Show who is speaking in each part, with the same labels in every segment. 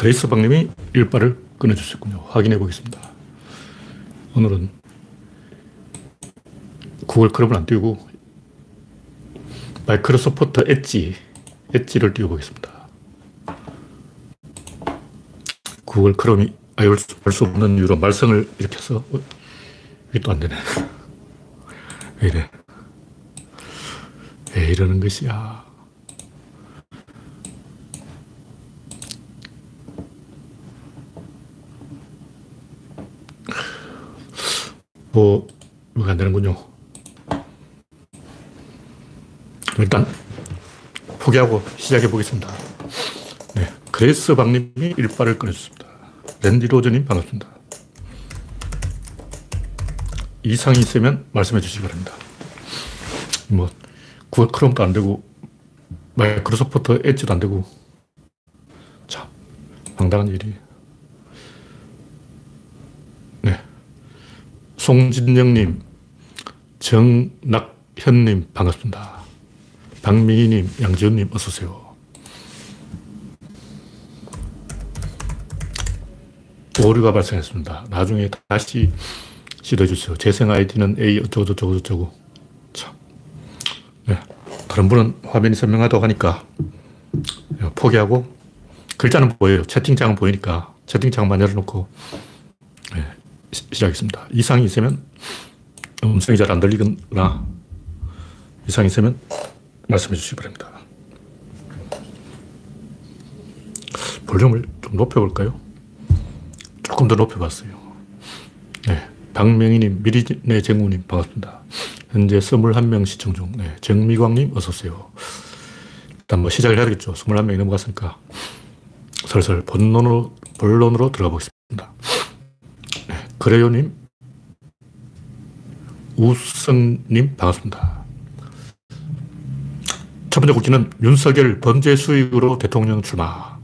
Speaker 1: 그레이스 박님이 일발을 끊어주셨군요. 확인해 보겠습니다. 오늘은 구글 크롬을 안 띄우고 마이크로소프트 엣지, 엣지를 띄워보겠습니다. 구글 크롬이 알수 없는 이유로 말썽을 일으켜서 어, 이게 또 안 되네. 왜 이래? 왜 이러는 것이야? 뭐, 뭐가 안 되는군요. 일단, 포기하고 시작해 보겠습니다. 네. 그레이스 박님이 일발을 끊어줬습니다. 랜디 로저님 반갑습니다. 이상이 있으면 말씀해 주시기 바랍니다. 뭐, 구글 크롬도 안 되고, 마이크로소프트 엣지도 안 되고, 참, 황당한 일이. 송진영님, 정낙현님, 반갑습니다. 박미희님, 양지훈님, 어서오세요. 오류가 발생했습니다. 나중에 다시 시도해 주세요. 재생 아이디는 A 어쩌고 저쩌고 참. 네. 다른 분은 화면이 선명하다고 하니까 포기하고 글자는 보여요. 채팅창은 보이니까 채팅창만 열어놓고 네. 시작하겠습니다. 이상이 있으면 음성이 잘 안 들리거나 이상이 있으면 말씀해 주시기 바랍니다. 볼륨을 좀 높여볼까요? 조금 더 높여봤어요. 네. 박명희님, 미리네 정우님, 반갑습니다. 현재 21명 시청 중. 네. 정미광님, 어서오세요. 일단 뭐 시작을 해야 겠죠. 21명이 넘어갔으니까. 슬슬 본론으로, 본론으로 들어가 보겠습니다. 네. 그래요님, 우성님, 반갑습니다. 첫 번째 국기는 윤석열 범죄 수익으로 대통령 출마.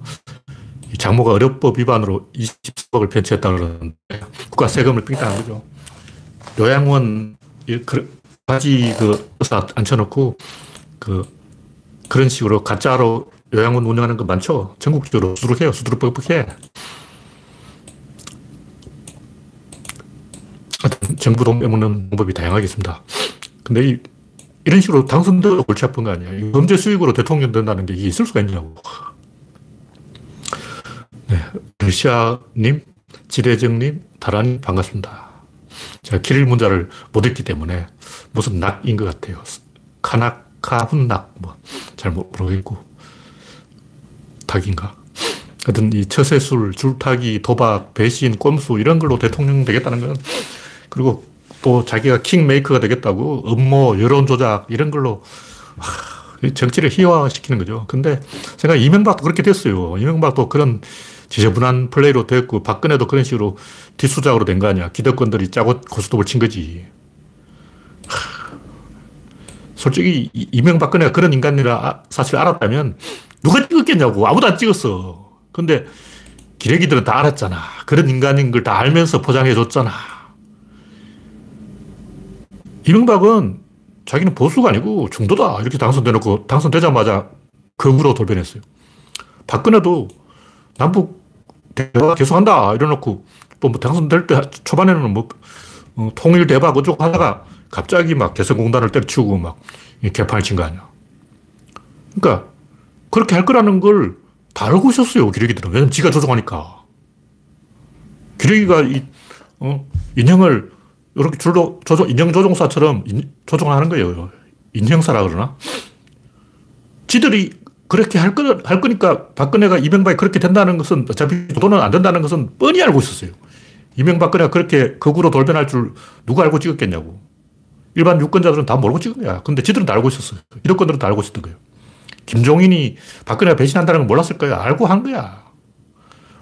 Speaker 1: 장모가 의료법 위반으로 20억을 편취했다 그러는데 국가 세금을 삥땅한 거죠. 요양원 바지 그 의사 앉혀놓고 그 그런 식으로 가짜로 요양원 운영하는 거 많죠. 전국적으로 수두룩해요. 수두룩뻑뻑해. 정부 돈 빼먹는 방법이 다양하게 있습니다. 근데 이, 이런 식으로 당선돼도 골치 아픈 거 아니야. 범죄 수익으로 대통령 된다는 게 이게 있을 수가 있냐고. 네, 러시아님, 지대정님, 다라님 반갑습니다. 제가 키릴 문자를 못 읽기 때문에 무슨 낙인 것 같아요. 카나카 훈낙, 뭐, 잘 모르겠고, 닭인가. 하여튼 이 처세술, 줄타기, 도박, 배신, 꼼수 이런 걸로 대통령 되겠다는 건 그리고 또 자기가 킹메이커가 되겠다고 음모, 여론조작 이런 걸로 하, 정치를 희화시키는 거죠. 근데 생각 이명박도 그렇게 됐어요. 이명박도 그런 지저분한 플레이로 됐고, 박근혜도 그런 식으로 뒷수작으로 된 거 아니야. 기득권들이 짜고 고스톱을 친 거지. 하, 솔직히 이명박근혜가 그런 인간이라 사실 알았다면 누가 찍었겠냐고. 아무도 안 찍었어. 근데 기레기들은 다 알았잖아. 그런 인간인 걸 다 알면서 포장해 줬잖아. 이명박은 자기는 보수가 아니고 중도다. 이렇게 당선돼놓고 당선되자마자 극으로 돌변했어요. 박근혜도 남북 대화 계속한다. 이래놓고 또 뭐 당선될 때 초반에는 뭐 어, 통일 대박 어쩌고 하다가 갑자기 막 개성공단을 때려치우고 막 개판을 친 거 아니야. 그러니까 그렇게 할 거라는 걸 다 알고 있었어요. 기레기들은. 왜냐면 지가 조종하니까. 기레기가 이, 어, 인형을 이렇게 줄로 조종, 인형 조종사처럼 인, 조종하는 거예요. 인형사라 그러나? 지들이 그렇게 할, 거, 할 거니까 박근혜가 이명박이 그렇게 된다는 것은 어차피 도는 안 된다는 것은 뻔히 알고 있었어요. 이명박근혜가 그렇게 극으로 돌변할 줄 누가 알고 찍었겠냐고. 일반 유권자들은 다 모르고 찍은 거야. 근데 지들은 다 알고 있었어요. 기득권들은 다 알고 있었던 거예요. 김종인이 박근혜가 배신한다는 걸 몰랐을 거야. 알고 한 거야.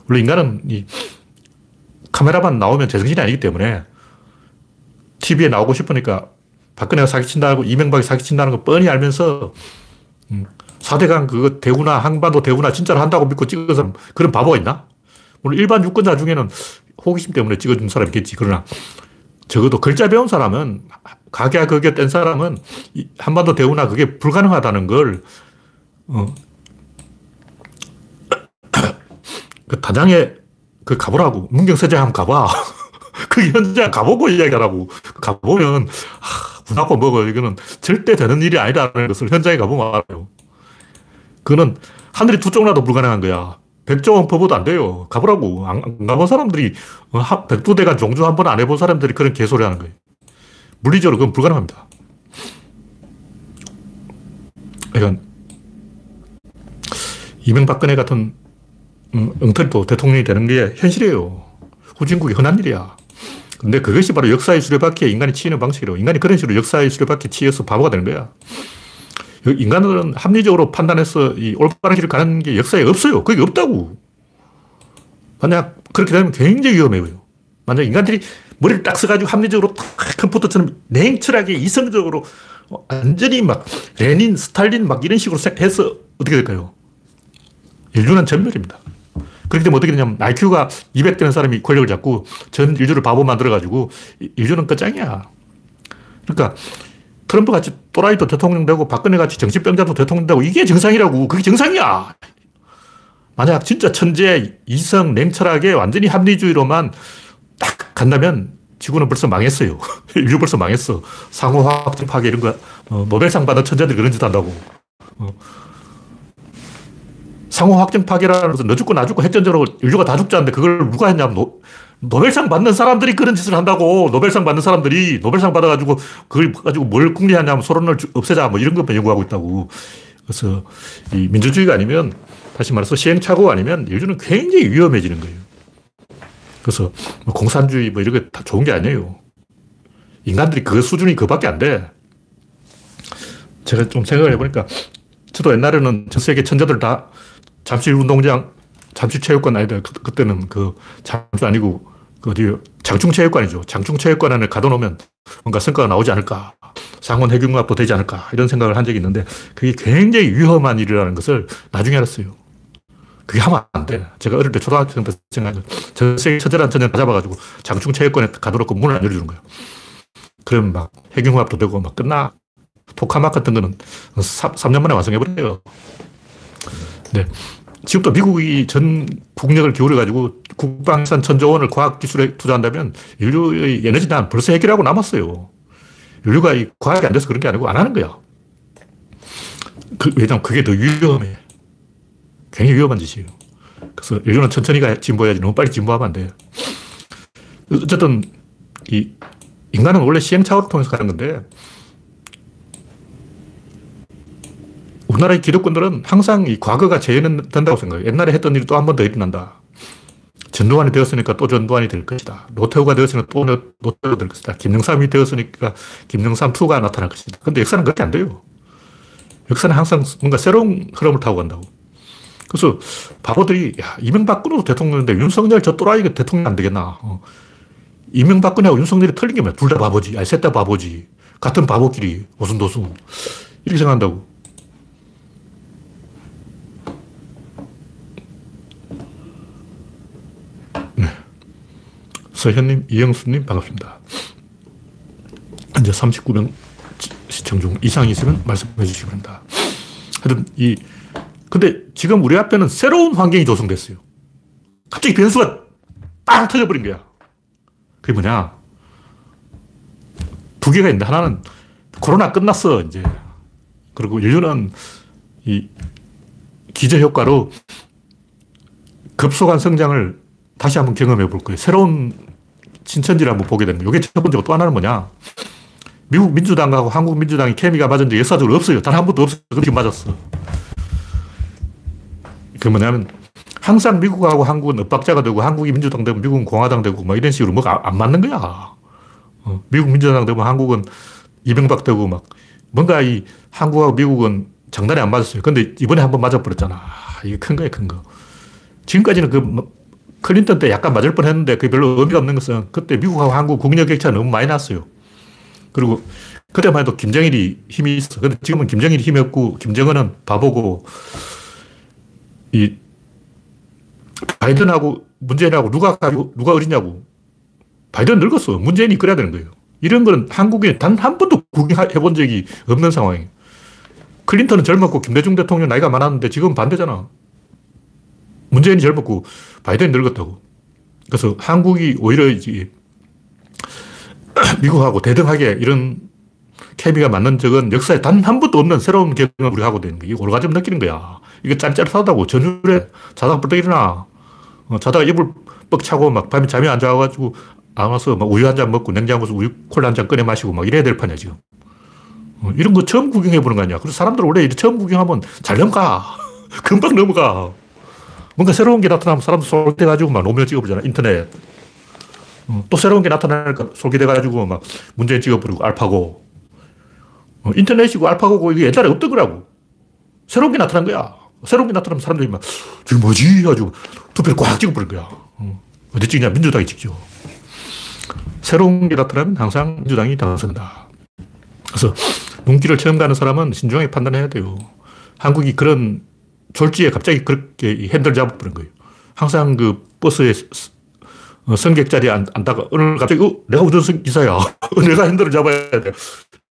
Speaker 1: 원래 인간은 이 카메라만 나오면 제정신이 아니기 때문에 TV에 나오고 싶으니까 박근혜가 사기친다고 이명박이 사기친다는 걸 뻔히 알면서 음, 4대강 그거 대구나 항반도 대구나 진짜로 한다고 믿고 찍은 사람 그런 바보가 있나? 물론 일반 유권자 중에는 호기심 때문에 찍어준 사람이 있겠지. 그러나 적어도 글자 배운 사람은 가게 그게 뗀 사람은 한반도 대우나 그게 불가능하다는 걸 어, 그 단장에 그 가보라고. 문경세제 한번 가봐. 그 현장 가보고 이야기하라고. 가보면, 하, 분하고 먹어. 이거는 절대 되는 일이 아니라는 것을 현장에 가보면 알아요. 그거는 하늘이 두 쪽 나도 불가능한 거야. 백종원 퍼부도 안 돼요. 가보라고. 안, 안 가본 사람들이, 어, 백두대간 종주 한 번 안 해본 사람들이 그런 개소리 하는 거예요. 물리적으로 그건 불가능합니다. 그러니까, 이명박근혜 같은 음, 엉터리도 대통령이 되는 게 현실이에요. 후진국이 흔한 일이야. 근데 그것이 바로 역사의 수레바퀴에 인간이 치이는 방식이라고. 인간이 그런 식으로 역사의 수레바퀴에 치여서 바보가 되는 거야. 인간은 합리적으로 판단해서 이 올바른 길을 가는 게 역사에 없어요. 그게 없다고. 만약 그렇게 되면 굉장히 위험해요. 만약 인간들이 머리를 딱 써가지고 합리적으로 컴퓨터처럼 냉철하게 이성적으로 완전히 막 레닌, 스탈린 막 이런 식으로 해서 어떻게 될까요? 인류는 전멸입니다. 그렇게 되면 어떻게 되냐면 IQ가 200 되는 사람이 권력을 잡고 전 인류를 바보 만들어가지고 인류는 끝장이야. 그러니까 트럼프 같이 또라이도 대통령 되고 박근혜 같이 정신병자도 대통령 되고 이게 정상이라고. 그게 정상이야. 만약 진짜 천재, 이성, 냉철하게 완전히 합리주의로만 딱 간다면 지구는 벌써 망했어요. 인류 벌써 망했어. 상호 확정 파괴 이런 거, 어, 노벨상 받은 천재들이 그런 짓 한다고. 어. 상호 확정 파괴라는 것은 너 죽고 나 죽고 핵전쟁으로 인류가 다 죽자는데 그걸 누가 했냐면 노, 노벨상 받는 사람들이 그런 짓을 한다고 노벨상 받는 사람들이 노벨상 받아가지고 그걸 가지고 뭘 궁리하냐면 소련을 없애자 뭐 이런 것만 연구하고 있다고 그래서 이 민주주의가 아니면 다시 말해서 시행착오 아니면 인류는 굉장히 위험해지는 거예요. 그래서 뭐 공산주의 뭐 이런 게 다 좋은 게 아니에요. 인간들이 그 수준이 그밖에 안 돼. 제가 좀 생각을 해보니까 저도 옛날에는 전 세계 천재들 다 잠실 운동장, 잠실 체육관 아니다. 그, 때는그 잠실 아니고 그 어디 장충 체육관이죠. 장충 체육관 안에 가둬놓으면 뭔가 성과가 나오지 않을까. 상원 해균과도 되지 않을까. 이런 생각을 한 적이 있는데 그게 굉장히 위험한 일이라는 것을 나중에 알았어요. 그게 하면 안 돼. 제가 어릴 때 초등학생 때 생각해요. 전 세계 천재란 천재 다 잡아가지고 장충 체육관에 가둬놓고 문을 안 열어주는 거예요. 그럼 막 해균화합도 되고 막 끝나. 토카막 같은 거는 3, 년 만에 완성해버려요. 네. 지금도 미국이 전 국력을 기울여가지고 국방산 천조 원을 과학기술에 투자한다면 인류의 에너지난 벌써 해결하고 남았어요. 인류가 이 과학이 안 돼서 그런 게 아니고 안 하는 거야. 그, 왜냐면 그게 더 위험해. 굉장히 위험한 짓이에요. 그래서 인류는 천천히 가 진보해야지 너무 빨리 진보하면 안 돼요. 어쨌든 이 인간은 원래 시행착오를 통해서 가는 건데 우리나라의 기득권들은 항상 이 과거가 재현은 된다고 생각해요. 옛날에 했던 일이 또 한 번 더 일어난다. 전두환이 되었으니까 또 전두환이 될 것이다. 노태우가 되었으니까 또 노태우가 될 것이다. 김영삼이 되었으니까 김영삼2가 나타날 것이다. 근데 역사는 그렇게 안 돼요. 역사는 항상 뭔가 새로운 흐름을 타고 간다고. 그래서 바보들이, 야, 이명박근혜도 대통령인데 윤석열 저 또라이가 대통령 안 되겠나. 어. 이명박근혜하고 윤석열이 틀린 게 뭐야? 둘 다 바보지. 아니, 셋 다 바보지. 같은 바보끼리 오순도순. 이렇게 생각한다고. 서현님, 이영수님 반갑습니다. 현재 39명 시청 중 이상이 있으면 말씀해 주시기 바랍니다. 하여튼 이 근데 지금 우리 앞에는 새로운 환경이 조성됐어요. 갑자기 변수가 빵 터져버린 거야. 그게 뭐냐? 두 개가 있는데 하나는 코로나 끝났어 이제. 그리고 인류는 이 기저 효과로 급속한 성장을 다시 한번 경험해 볼 거예요. 새로운 신천지를 한번 보게 되는 거예요. 이게 첫 번째고 또 하나는 뭐냐. 미국 민주당하고 한국 민주당이 케미가 맞은 적 역사적으로 없어요. 단 한 번도 없어요. 그렇게 맞았어. 그 뭐냐면 항상 미국하고 한국은 엇박자가 되고 한국이 민주당 되고 미국은 공화당 되고 막 이런 식으로 뭐가 안 맞는 거야. 어, 미국 민주당 되면 한국은 이명박 되고 막 뭔가 이 한국하고 미국은 장단이 안 맞았어요. 근데 이번에 한번 맞아버렸잖아. 이게 큰 거야, 큰 거. 지금까지는 그뭐 클린턴 때 약간 맞을 뻔 했는데 그게 별로 의미가 없는 것은 그때 미국하고 한국 국력 격차가 너무 많이 났어요. 그리고 그때만 해도 김정일이 힘이 있어. 근데 지금은 김정일이 힘이 없고 김정은은 바보고 이 바이든하고 문재인하고 누가 누가 어리냐고. 바이든 늙었어. 문재인이 그래야 되는 거예요. 이런 거는 한국에 단 한 번도 구경해 본 적이 없는 상황이에요. 클린턴은 젊었고 김대중 대통령 나이가 많았는데 지금 반대잖아. 문재인이 젊었고 바이든이 늙었다고. 그래서 한국이 오히려 이제 미국하고 대등하게 이런 케미가 맞는 적은 역사에 단 한 번도 없는 새로운 경험을 우리가 하고 되는 거야. 오르가즘 느끼는 거야. 이게 짠짜릿하다고. 전율에 자다가 벌떡 일어나. 어, 자다가 이불 뻑 차고 막 밤에 잠이 안 자가지고 안 와서 막 우유 한 잔 먹고 냉장고에서 우유 콜라 한 잔 꺼내 마시고 막 이래야 될 판이야, 지금. 어, 이런 거 처음 구경해 보는 거 아니야. 그래서 사람들 원래 처음 구경하면 잘 넘가. 금방 넘어가. 뭔가 새로운 게 나타나면 사람들 솔깃해가지고 막 노면 찍어보잖아. 인터넷. 어, 또 새로운 게 나타나니까 솔깃해가지고 막 문재인 찍어버리고 알파고. 어, 인터넷이고 알파고고 이게 옛날에 없던 거라고. 새로운 게 나타난 거야. 새로운 게 나타나면 사람들이 막, 저게 뭐지? 해가지고 투표를 꽉 찍어버린 거야. 어, 어디 찍냐? 민주당이 찍죠. 새로운 게 나타나면 항상 민주당이 당선다. 그래서 눈길을 처음 가는 사람은 신중하게 판단해야 돼요. 한국이 그런 졸지에 갑자기 그렇게 핸들 잡아버린 거예요. 항상 그 버스에 어, 승객 자리에 앉다가 오늘 갑자기 어, 내가 운전석 기사야. 내가 핸들을 잡아야 돼.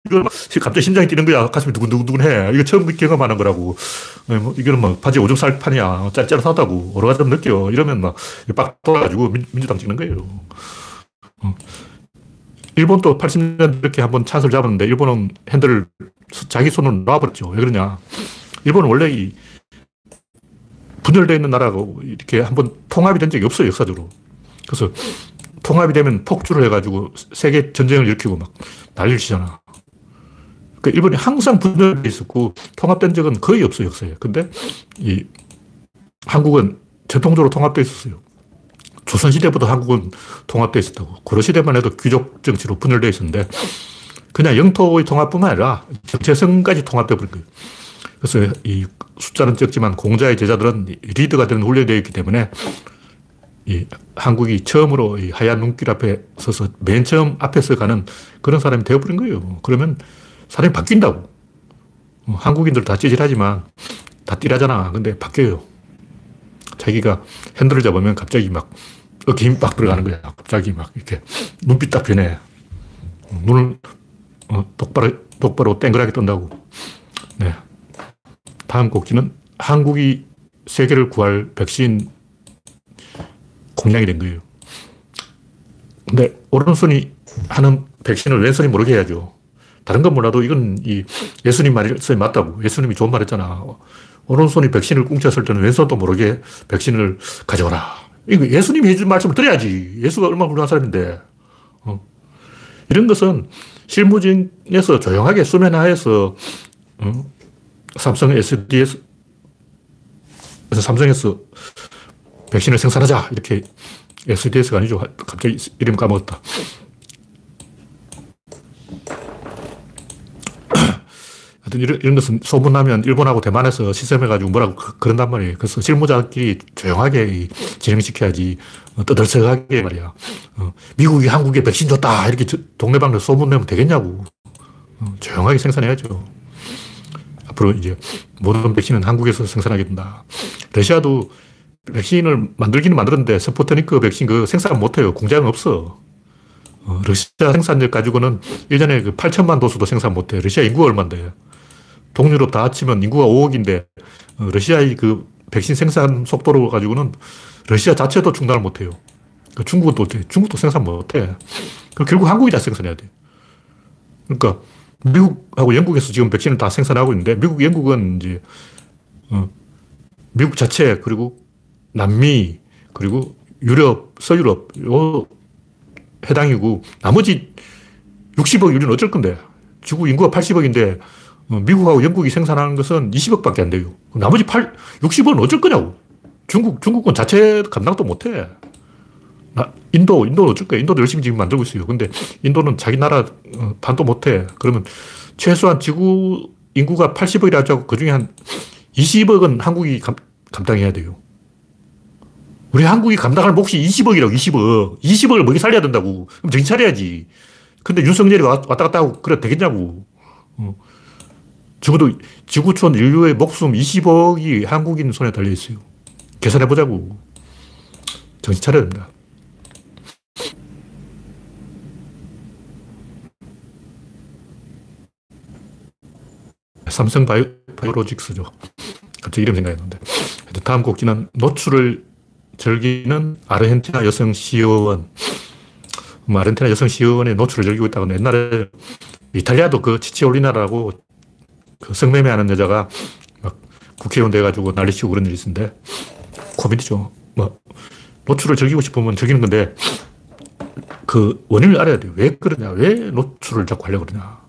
Speaker 1: 이거 갑자기 심장이 뛰는 거야. 가슴이 두근두근 해. 이거 처음 경험하는 거라고. 어, 뭐 이거는 뭐 바지 오줌 쌀 판이야. 짤짤하다고. 오르가즘 느껴. 이러면 막빡 돌아가지고 민, 주당 찍는 거예요. 어. 일본도 80년 이렇게 한번 찬스를 잡았는데 일본은 핸들을 자기 손으로 놔버렸죠. 왜 그러냐. 일본은 원래 이 분열되어 있는 나라고 이렇게 한번 통합이 된 적이 없어요, 역사적으로. 그래서 통합이 되면 폭주를 해가지고 세계 전쟁을 일으키고 막 난리를 치잖아. 그러니까 일본이 항상 분열돼 있었고 통합된 적은 거의 없어요, 역사에. 근데 이 한국은 전통적으로 통합돼 있었어요. 조선시대부터 한국은 통합돼 있었다고. 고려시대만 해도 귀족 정치로 분열돼 있었는데 그냥 영토의 통합뿐만 아니라 정체성까지 통합돼 버린 거예요. 그래서 이 숫자는 적지만 공자의 제자들은 리더가 되는 훈련이 되어 있기 때문에 이 한국이 처음으로 이 하얀 눈길 앞에 서서 맨 처음 앞에서 가는 그런 사람이 되어버린 거예요. 그러면 사람이 바뀐다고. 어, 한국인들 다 찌질하지만 다 띠라잖아. 근데 바뀌어요. 자기가 핸들을 잡으면 갑자기 막 어깨 힘빡 들어가는 거야. 갑자기 막 이렇게 눈빛 딱 변해. 눈을 어, 똑바로, 똑바로 땡그랗게 뜬다고. 네. 다음 곡지는 한국이 세계를 구할 백신 공약이 된 거예요. 근데 오른손이 하는 백신을 왼손이 모르게 해야죠. 다른 건 몰라도 이건 이 예수님 말이 맞다고. 예수님이 좋은 말 했잖아. 오른손이 백신을 꽁쳤을 때는 왼손도 모르게 백신을 가져와라. 이거 예수님이 해준 말씀을 드려야지. 예수가 얼마나 훌륭한 사람인데. 어. 이런 것은 실무진에서 조용하게 수면 하에서 어? 삼성 SDS, 그래서 삼성에서 백신을 생산하자. 이렇게 SDS가 아니죠. 갑자기 이름 까먹었다. 하여튼 이런, 이런 것은 소문나면 일본하고 대만에서 시샘해가지고 뭐라고 그, 런단 말이에요. 그래서 실무자끼리 조용하게 진행시켜야지 어, 떠들썩하게 말이야. 어, 미국이 한국에 백신 줬다. 이렇게 동네방네 소문내면 되겠냐고. 어, 조용하게 생산해야죠. 앞으로 이제 모든 백신은 한국에서 생산하게 된다. 러시아도 백신을 만들기는 만들었는데 스포트니크 백신 그 생산 못해요. 공장은 없어. 어, 러시아 생산력 가지고는 1년에 그 8천만 도수도 생산 못해. 러시아 인구가 얼만데. 동유럽 다 합치면 인구가 5억인데 어, 러시아의 그 백신 생산 속도로 가지고는 러시아 자체도 중단을 못해요. 그 중국은 또 중국도 생산 못해. 그 결국 한국이 다 생산해야 돼. 그러니까 미국하고 영국에서 지금 백신을 다 생산하고 있는데, 미국, 영국은 이제, 어, 미국 자체, 그리고 남미, 그리고 유럽, 서유럽, 요 해당이고, 나머지 60억 유리는 어쩔 건데, 지구 인구가 80억인데, 어, 미국하고 영국이 생산하는 것은 20억밖에 안 돼요. 나머지 8, 60억은 어쩔 거냐고. 중국, 중국은 자체 감당도 못 해. 인도, 인도는 어쩔 거야. 인도도 열심히 지금 만들고 있어요. 근데 인도는 자기 나라 어, 반도 못 해. 그러면 최소한 지구 인구가 80억이라 하자고 그 중에 한 20억은 한국이 감, 감당해야 돼요. 우리 한국이 감당할 몫이 20억이라고, 20억. 20억을 먹이 살려야 된다고. 그럼 정신 차려야지. 근데 윤석열이 왔 다 갔다 하고 그래 되겠냐고. 어. 적어도 지구촌 인류의 목숨 20억이 한국인 손에 달려 있어요. 계산해보자고. 정신 차려야 됩니다. 삼성 바이오, 바이오 로직스죠. 갑자기 이름 생각했는데. 다음 곡지는 노출을 즐기는 아르헨티나 여성 시의원. 뭐 아르헨티나 여성 시의원의 노출을 즐기고 있다고 옛날에 이탈리아도 그 치치올리나라고 그 성매매하는 여자가 막 국회의원 돼가지고 난리치고 그런 일이 있었는데 코미디죠. 뭐 노출을 즐기고 싶으면 즐기는 건데 그 원인을 알아야 돼요. 왜 그러냐? 왜 노출을 자꾸 하려고 그러냐?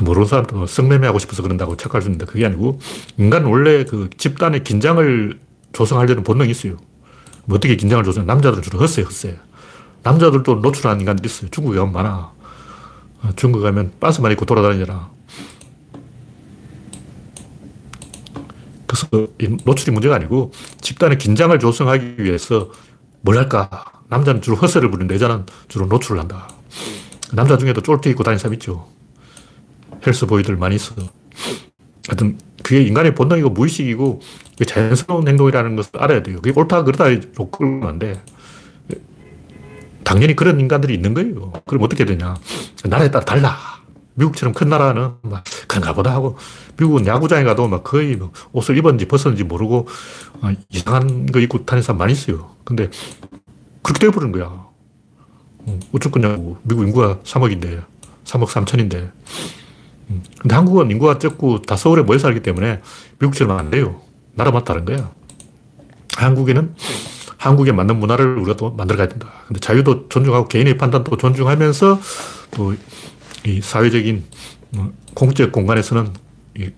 Speaker 1: 모르는 사람도 성매매하고 싶어서 그런다고 착각할 수 있는데 그게 아니고 인간은 원래 그 집단의 긴장을 조성하려는 본능이 있어요. 뭐 어떻게 긴장을 조성해? 남자들은 주로 헛세, 헛세. 남자들도 노출하는 인간들이 있어요. 중국에 가면 많아. 어, 중국 가면 빤스만 입고 돌아다니잖아. 그래서 노출이 문제가 아니고 집단의 긴장을 조성하기 위해서 뭘 할까? 남자는 주로 헛세를 부리는데 여자는 주로 노출을 한다. 남자 중에도 쫄티 입고 다니는 사람 있죠. 헬스보이들 많이 있어. 하여튼 그게 인간의 본능이고 무의식이고 자연스러운 행동이라는 것을 알아야 돼요. 그게 옳다 그러다 욕끌면 안 돼. 당연히 그런 인간들이 있는 거예요. 그럼 어떻게 되냐. 나라에 따라 달라. 미국처럼 큰 나라는 막 그런가 보다 하고 미국은 야구장에 가도 막 거의 뭐 옷을 입었는지 벗었는지 모르고 어, 이상한 거 입고 다니는 사람 많이 있어요. 근데 그렇게 돼버린 거야. 어, 어쩔 거냐고. 미국 인구가 3억인데, 3억 3천인데. 음, 근데 한국은 인구가 적고 다 서울에 모여 살기 때문에 미국처럼 안 돼요. 나라만 다른 거야. 한국에는 한국에 맞는 문화를 우리가 또 만들어 가야 된다. 근데 자유도 존중하고 개인의 판단도 존중하면서 또 이 사회적인 뭐 공적 공간에서는 이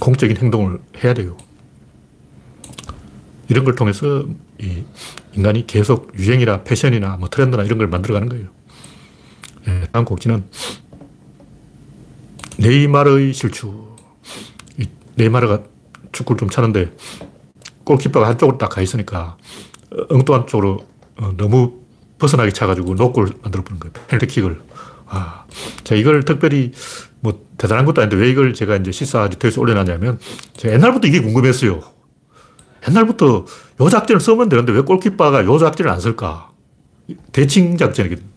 Speaker 1: 공적인 행동을 해야 돼요. 이런 걸 통해서 이 인간이 계속 유행이나 패션이나 뭐 트렌드나 이런 걸 만들어가는 거예요. 예, 다음 곡지는 네이마르의 실추. 네이마르가 축구를 좀 차는데 골키퍼가 한쪽으로 딱 가 있으니까 엉뚱한 쪽으로 어, 너무 벗어나게 차가지고 노골 만들어 보는 거예요. 펜트킥을. 아, 자, 이걸 특별히 뭐 대단한 것도 아닌데 왜 이걸 제가 이제 시사 리터에서 올려놨냐면 제가 옛날부터 이게 궁금했어요. 옛날부터 요 작전을 쓰면 되는데 왜 골키퍼가 요 작전을 안 쓸까? 대칭 작전이거든.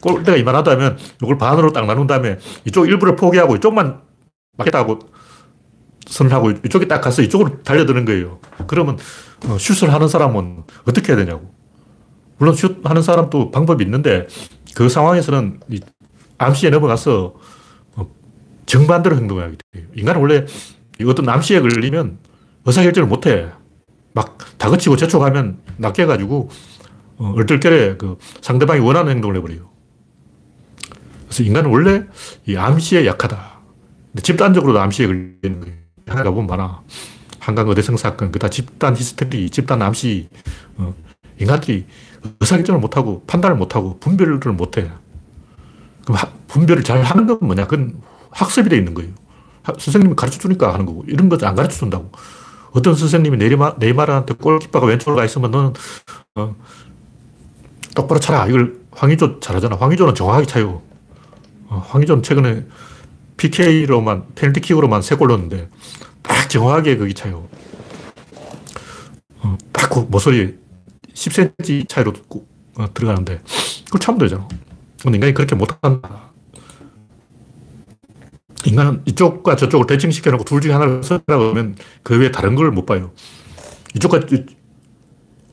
Speaker 1: 골대가 이만하다면 이걸 반으로 딱 나눈 다음에 이쪽 일부를 포기하고 이쪽만 맞겠다고 선을 하고 이쪽에 딱 가서 이쪽으로 달려드는 거예요. 그러면 어, 슛을 하는 사람은 어떻게 해야 되냐고. 물론 슛 하는 사람도 방법이 있는데 그 상황에서는 암시에 넘어가서 어, 정반대로 행동해야 돼요. 인간은 원래 어떤 암시에 걸리면 의사결정을 못 해. 막 다그치고 재촉하면 낚여가지고 어, 얼떨결에 그 상대방이 원하는 행동을 해버려요. 그래서 인간은 원래 이 암시에 약하다. 근데 집단적으로도 암시에 걸리는 거예요. 하나가 보면 많아. 한강 어대성 사건, 그다 집단 히스테리, 집단 암시. 어, 인간들이 의사결정을 못하고 판단을 못하고 분별을 못해. 그럼 하, 분별을 잘 하는 건 뭐냐? 그건 학습이 돼 있는 거예요. 선생님이 가르쳐 주니까 하는 거고, 이런 것도 안 가르쳐 준다고. 어떤 선생님이 네이마, 네이마르한테 골키퍼가 왼쪽으로 가 있으면 너는, 어, 똑바로 차라. 이걸 황의조 잘하잖아. 황의조는 정확하게 차요. 어, 황의조는 최근에 PK로만, 페널티킥으로만 세골 넣었는데, 딱 정확하게 거기 차요. 어, 딱 그 모서리 10cm 차이로 어, 들어가는데, 그걸 차면 되잖아. 근데 인간이 그렇게 못한다. 인간은 이쪽과 저쪽을 대칭시켜놓고 둘 중에 하나를 쓰라고 하면 그 외에 다른 걸 못 봐요. 이쪽과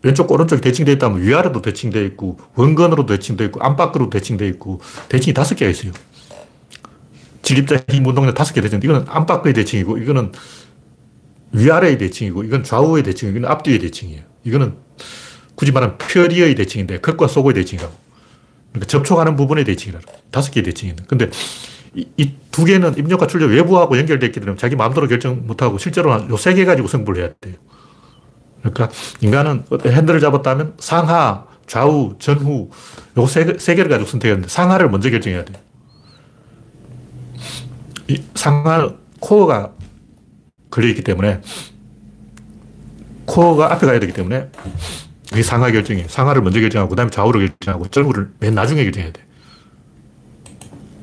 Speaker 1: 왼쪽 오른쪽이 대칭되어 있다면 위아래도 대칭되어 있고 원근으로 대칭되어 있고 안팎으로 대칭되어 있고 대칭이 다섯 개가 있어요. 진립자 힘 운동장 다섯 개 대칭. 이거는 안팎의 대칭이고 이거는 위아래의 대칭이고 이건 좌우의 대칭이고 이건 앞뒤의 대칭이에요. 이거는 굳이 말하면 표리의 대칭인데 겉과 속의 대칭이라고. 그러니까 접촉하는 부분의 대칭이라고. 다섯 개의 대칭인데. 근데 이두 개는 입력과 출력 외부하고 연결되어 있기 때문에 자기 마음대로 결정 못하고 실제로는 요 세 개 가지고 승부를 해야 돼요. 그러니까 인간은 핸들을 잡았다면 상하, 좌우, 전후 요 세, 세 개를 가지고 선택했는데 상하를 먼저 결정해야 돼요. 이 상하 코어가 걸려 있기 때문에 코어가 앞에 가야 되기 때문에 이게 상하 결정이에요. 상하를 먼저 결정하고 그 다음에 좌우를 결정하고 전후를 맨 나중에 결정해야 돼.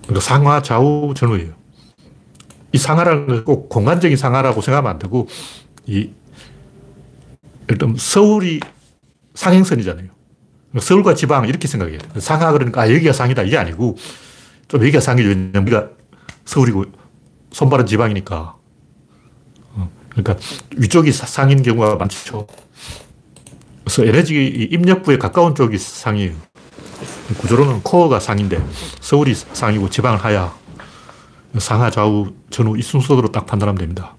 Speaker 1: 그러니까 상하, 좌우, 전후예요. 이 상하라는 걸꼭 공간적인 상하라고 생각하면 안 되고 이 일단 서울이 상행선이잖아요. 서울과 지방 이렇게 생각해야 돼. 상하 그러니까 아, 여기가 상이다 이게 아니고 좀 여기가 상이죠. 우리가 서울이고 손발은 지방이니까. 어, 그러니까 위쪽이 상인 경우가 많죠. 그래서 에너지 입력부에 가까운 쪽이 상이에요. 구조로는 코어가 상인데 서울이 상이고 지방은 하야. 상하, 좌우, 전후 이 순서대로 딱 판단하면 됩니다.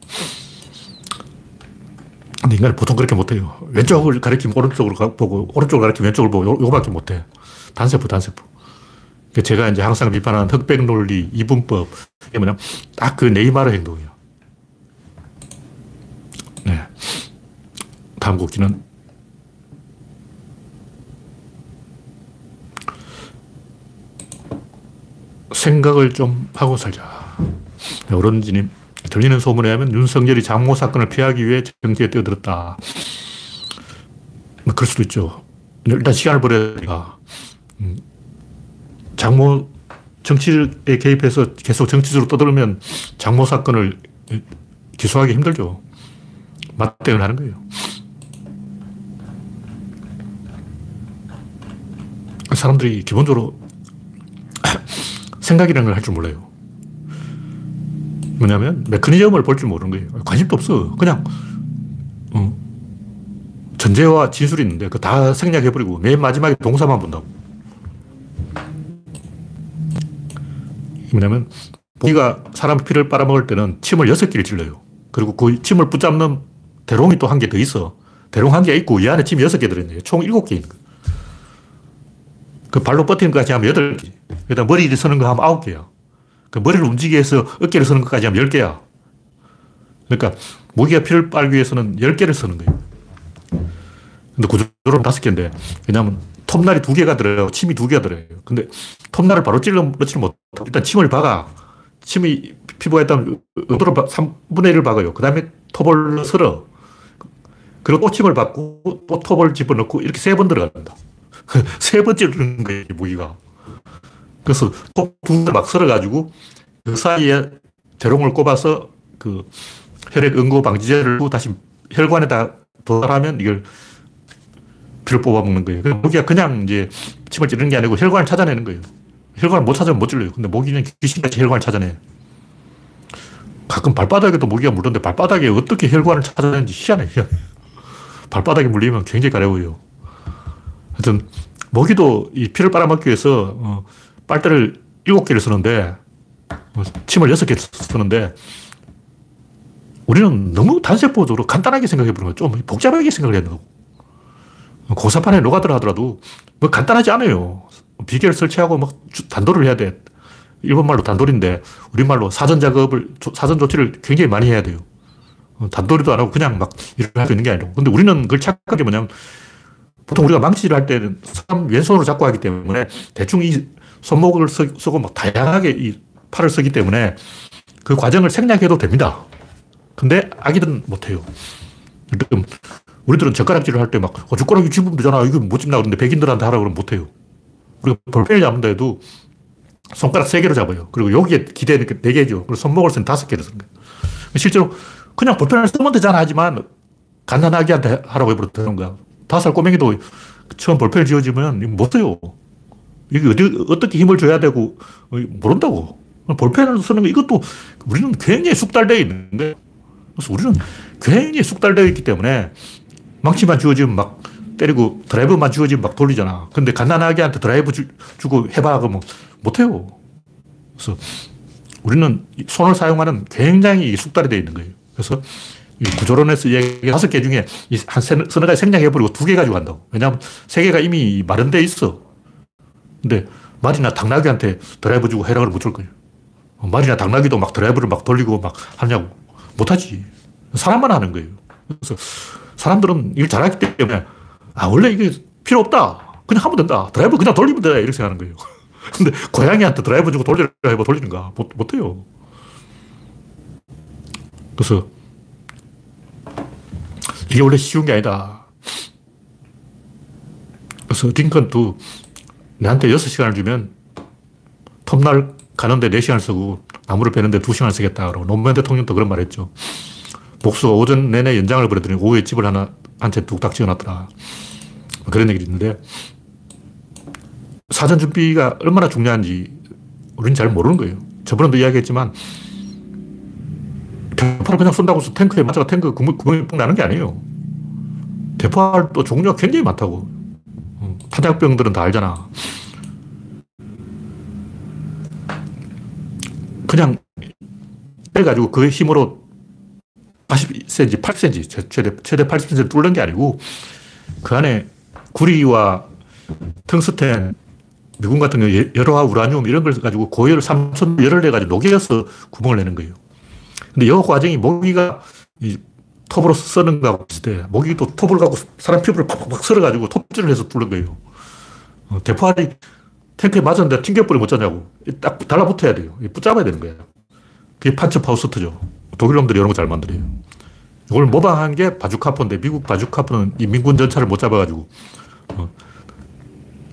Speaker 1: 근데 인간은 보통 그렇게 못해요. 왼쪽을 가리키면 오른쪽으로 보고, 오른쪽을 가리키면 왼쪽을 보고, 요, 거밖에 못해. 단세포, 단세포. 제가 이제 항상 비판하는 흑백 논리, 이분법. 이게 뭐냐, 딱그 네이마르 행동이에요. 네. 다음 곡기는 생각을 좀 하고 살자. 네, 오런지님, 들리는 소문에 하면 윤석열이 장모 사건을 피하기 위해 정치에 뛰어들었다. 뭐 그럴 수도 있죠. 일단 시간을 버려야 되니까. 음, 장모 정치에 개입해서 계속 정치적으로 떠들면 장모 사건을 기소하기 힘들죠. 맞대응을 하는 거예요. 사람들이 기본적으로 생각이라는 걸 할 줄 몰라요. 뭐냐면 메커니즘을 볼 줄 모르는 거예요. 관심도 없어. 그냥 어, 전제와 진술이 있는데 그 다 생략해버리고 맨 마지막에 동사만 본다고. 뭐냐면 모기가 사람 피를 빨아먹을 때는 침을 여섯 개를 질러요. 그리고 그 침을 붙잡는 대롱이 또 한 개 더 있어. 대롱 한 개 있고 이 안에 침이 여섯 개 들어있네요. 총 일곱 개 있는 거예요. 그 발로 뻗히는 것까지 하면 여덟 개. 그다음 머리 를 서는 거 하면 아홉 개야. 그 머리를 움직이게 해서 어깨를 서는 것까지 하면 열 개야. 그러니까 모기가 피를 빨기 위해서는 열 개를 서는 거예요. 근데 구조로는 다섯 개인데, 왜냐하면 톱날이 두 개가 들어요. 침이 두 개가 들어요. 근데 톱날을 바로 찔러 넣지를 못하고 일단 침을 박아. 침이 피부에 있다면 의도로 3분의 1을 박아요. 그 다음에 톱을 설어. 그리고 또 침을 박고 또 톱을 집어넣고 이렇게 세 번 들어간다. 세 번째 누르는 거예요, 모기가. 그래서 톱두개막 설어가지고 그 사이에 대롱을 꼽아서 그 혈액 응고 방지제를 다시 혈관에다 도달하면 이걸 피를 뽑아먹는 거예요. 모기가 그냥 이제 침을 찌르는 게 아니고 혈관을 찾아내는 거예요. 혈관을 못 찾으면 못 찔러요. 근데 모기는 귀신같이 혈관을 찾아내. 가끔 발바닥에도 모기가 물던데 발바닥에 어떻게 혈관을 찾아내는지 희한해, 희한해. 발바닥에 물리면 굉장히 가려워요. 하여튼, 모기도 이 피를 빨아먹기 위해서 어, 빨대를 일곱 개를 쓰는데, 어, 침을 여섯 개를 쓰는데, 우리는 너무 단세포적으로 간단하게 생각해 보는 거죠. 좀 복잡하게 생각을 해야 된다고. 고사판에 노가다를 하더라도 뭐 간단하지 않아요. 비계를 설치하고 막 단도를 해야 돼. 일본말로 단돌인데 우리말로 사전 작업을, 사전 조치를 굉장히 많이 해야 돼요. 어, 단돌이도 안 하고 그냥 막 일을 할 수 있는 게 아니고. 근데 우리는 그걸 착각한 게 뭐냐면 보통 우리가 망치를 할 때는 사람 왼손으로 잡고 하기 때문에 대충 이 손목을 쓰고 막 다양하게 이 팔을 쓰기 때문에 그 과정을 생략해도 됩니다. 근데 아기들은 못해요. 우리들은 젓가락질을 할 때 막, 어, 젓가락이 집으면 되잖아. 이거 못 집나. 그런데 백인들한테 하라고 그러면 못해요. 우리가 볼펜을 잡는다 해도 손가락 세 개로 잡아요. 그리고 여기에 기대는 네 개죠. 그리고 손목을 쓰는 다섯 개를 쓰는 거예요. 실제로 그냥 볼펜을 쓰면 되잖아 하지만 간단하게 하라고 해버려 되는 거야. 다섯 살 꼬맹이도 처음 볼펜을 쥐어주면 못 써요. 이게 어디, 어떻게 힘을 줘야 되고 모른다고. 볼펜을 쓰는 거 이것도 우리는 굉장히 숙달되어 있는 데 그래서 우리는 굉장히 숙달되어 있기 때문에 망치만 주어지면 막 때리고 드라이브만 주어지면 막 돌리잖아. 근데 갓난아기 한테 드라이브 주, 고 해봐. 그러면 못해요. 그래서 우리는 손을 사용하는 굉장히 숙달이 되어 있는 거예요. 그래서 구조론에서 얘기 다섯 개 중에 한 서너 가지 생략해버리고 두 개 가지고 간다고. 왜냐하면 세 개가 이미 마련돼 있어. 근데 말이나 당나귀한테 드라이브 주고 해라고 못줄 거예요. 말이나 당나귀도 막 드라이브를 막 돌리고 막 하냐고. 못하지. 사람만 하는 거예요. 그래서 사람들은 일 잘하기 때문에 아, 원래 이게 필요 없다. 그냥 하면 된다. 드라이브 그냥 돌리면 돼. 이렇게 생각하는 거예요. 근데 고양이한테 드라이브 주고 돌리라 해봐 돌리는가? 못, 못해요. 그래서 이게 원래 쉬운 게 아니다. 그래서 링컨도 내한테 6시간을 주면 톱날 가는데 4시간을 쓰고 나무를 베는데 2시간을 쓰겠다. 그러고 노무현 대통령도 그런 말 했죠. 복수가 오전 내내 연장을 벌였더니 오후에 집을 하나 한 채 뚝딱 지어 놨더라. 그런 얘기 있는데 사전 준비가 얼마나 중요한지 우리는 잘 모르는 거예요. 저번에도 이야기했지만 대포를 그냥 쏜다고 해서 탱크에 맞아가 탱크 구멍, 구멍이 뻥 나는 게 아니에요. 대포할 또 종류가 굉장히 많다고. 음, 탄약병들은 다 알잖아. 그냥 빼가지고 그 힘으로 80cm, 8cm, 최대, 최대 80cm를 뚫는 게 아니고 그 안에 구리와 텅스텐, 미군 같은 경우 열화, 우라늄 이런 걸 가지고 고열, 삼천 열을 내가지고 녹여서 구멍을 내는 거예요. 근데 이 과정이 모기가 이 톱으로 쓰는 거하고 비슷해. 모기도 톱을 갖고 사람 피부를 팍팍팍 썰어가지고 톱질을 해서 뚫는 거예요. 어, 대포알이 탱크에 맞았는데 튕겨버리면 어쩌냐고. 딱 달라붙어야 돼요. 붙잡아야 되는 거예요. 그게 판처 파우스트죠. 독일 놈들이 이런 거 잘 만들어요. 이걸 모방한 게 바주카포인데 미국 바주카포는 인민군 전차를 못 잡아가지고 어,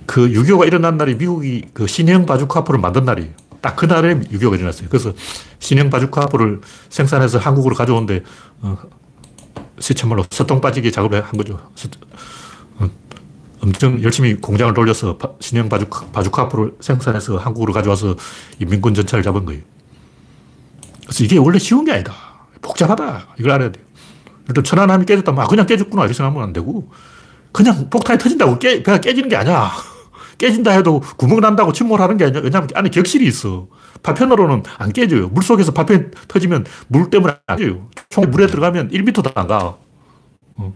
Speaker 1: 그 6.25가 일어난 날이 미국이 그 신형 바주카포를 만든 날이에요. 딱 그날에 6.25가 일어났어요. 그래서 신형 바주카포를 생산해서 한국으로 가져오는데 어, 시체말로 서통 빠지게 작업을 한 거죠. 어, 엄청 열심히 공장을 돌려서 신형 바주카, 바주카포를 생산해서 한국으로 가져와서 이 민군 전차를 잡은 거예요. 그래서 이게 원래 쉬운 게 아니다. 복잡하다. 이걸 알아야 돼요. 일단 천안함이 깨졌다면, 아, 그냥 깨졌구나. 이렇게 생각하면 안 되고, 그냥 폭탄이 터진다고 깨, 배가 깨지는 게 아니야. 깨진다 해도 구멍 난다고 침몰하는 게 아니야. 왜냐하면 안에 격실이 있어. 파편으로는 안 깨져요. 물 속에서 파편 터지면 물 때문에 안 깨져요. 총 물에 들어가면 1m도 안 가. 어.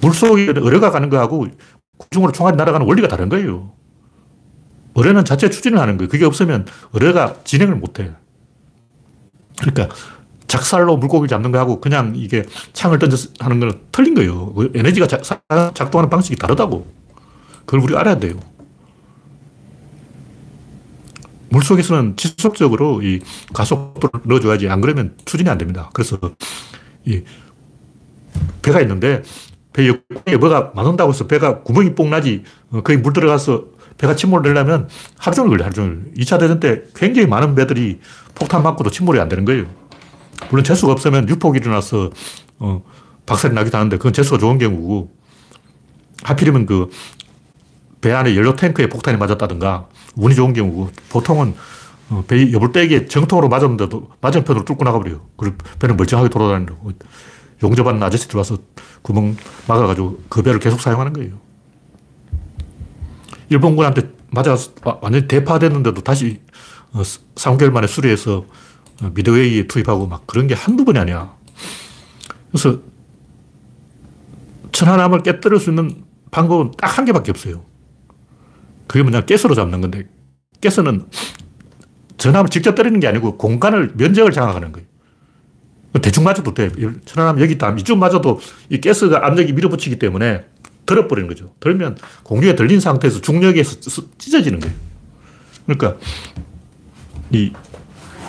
Speaker 1: 물 속에 어뢰가 가는 거하고 공중으로 총알이 날아가는 원리가 다른 거예요. 어뢰는 자체 추진을 하는 거예요. 그게 없으면 어뢰가 진행을 못 해. 그러니까 작살로 물고기를 잡는 거하고 그냥 이게 창을 던져서 하는 거는 틀린 거예요. 그 에너지가 작, 동하는 방식이 다르다고. 그걸 우리가 알아야 돼요. 물 속에서는 지속적으로 이 가속도를 넣어줘야지 안 그러면 추진이 안 됩니다. 그래서 이 배가 있는데 배 옆에 뭐가 많은다고 해서 배가 구멍이 뽕 나지 어, 거기 물 들어가서 배가 침몰되려면 하루 종일 걸려 하루 종일. 2차 대전 때 굉장히 많은 배들이 폭탄 맞고도 침몰이 안 되는 거예요. 물론 재수가 없으면 유폭이 일어나서 어, 박살이 나기도 하는데 그건 재수가 좋은 경우고 하필이면 그 배 안에 연료 탱크에 폭탄이 맞았다든가 운이 좋은 경우고 보통은 어, 배 여불대기에 정통으로 맞았는데도 맞은편으로 뚫고 나가버려요. 그리고 배는 멀쩡하게 돌아다니는 거. 용접하는 아저씨들 와서 구멍 막아가지고 그 배를 계속 사용하는 거예요. 일본군한테 맞아서 완전히 대파됐는데도 다시 3개월 어, 만에 수리해서 어, 미드웨이에 투입하고 막 그런 게 한두 번이 아니야. 그래서 천안함을 깨뜨릴 수 있는 방법은 딱 한 개밖에 없어요. 그게 뭐냐, 가스로 잡는 건데, 가스는 전함을 직접 때리는 게 아니고 공간을, 면적을 장악하는 거예요. 대충 맞아도 돼. 천안함 여기 있다. 이쪽 맞아도 이 가스가 압력이 밀어붙이기 때문에 들어버리는 거죠. 들면 공중에 들린 상태에서 중력에서 찢어지는 거예요. 그러니까 이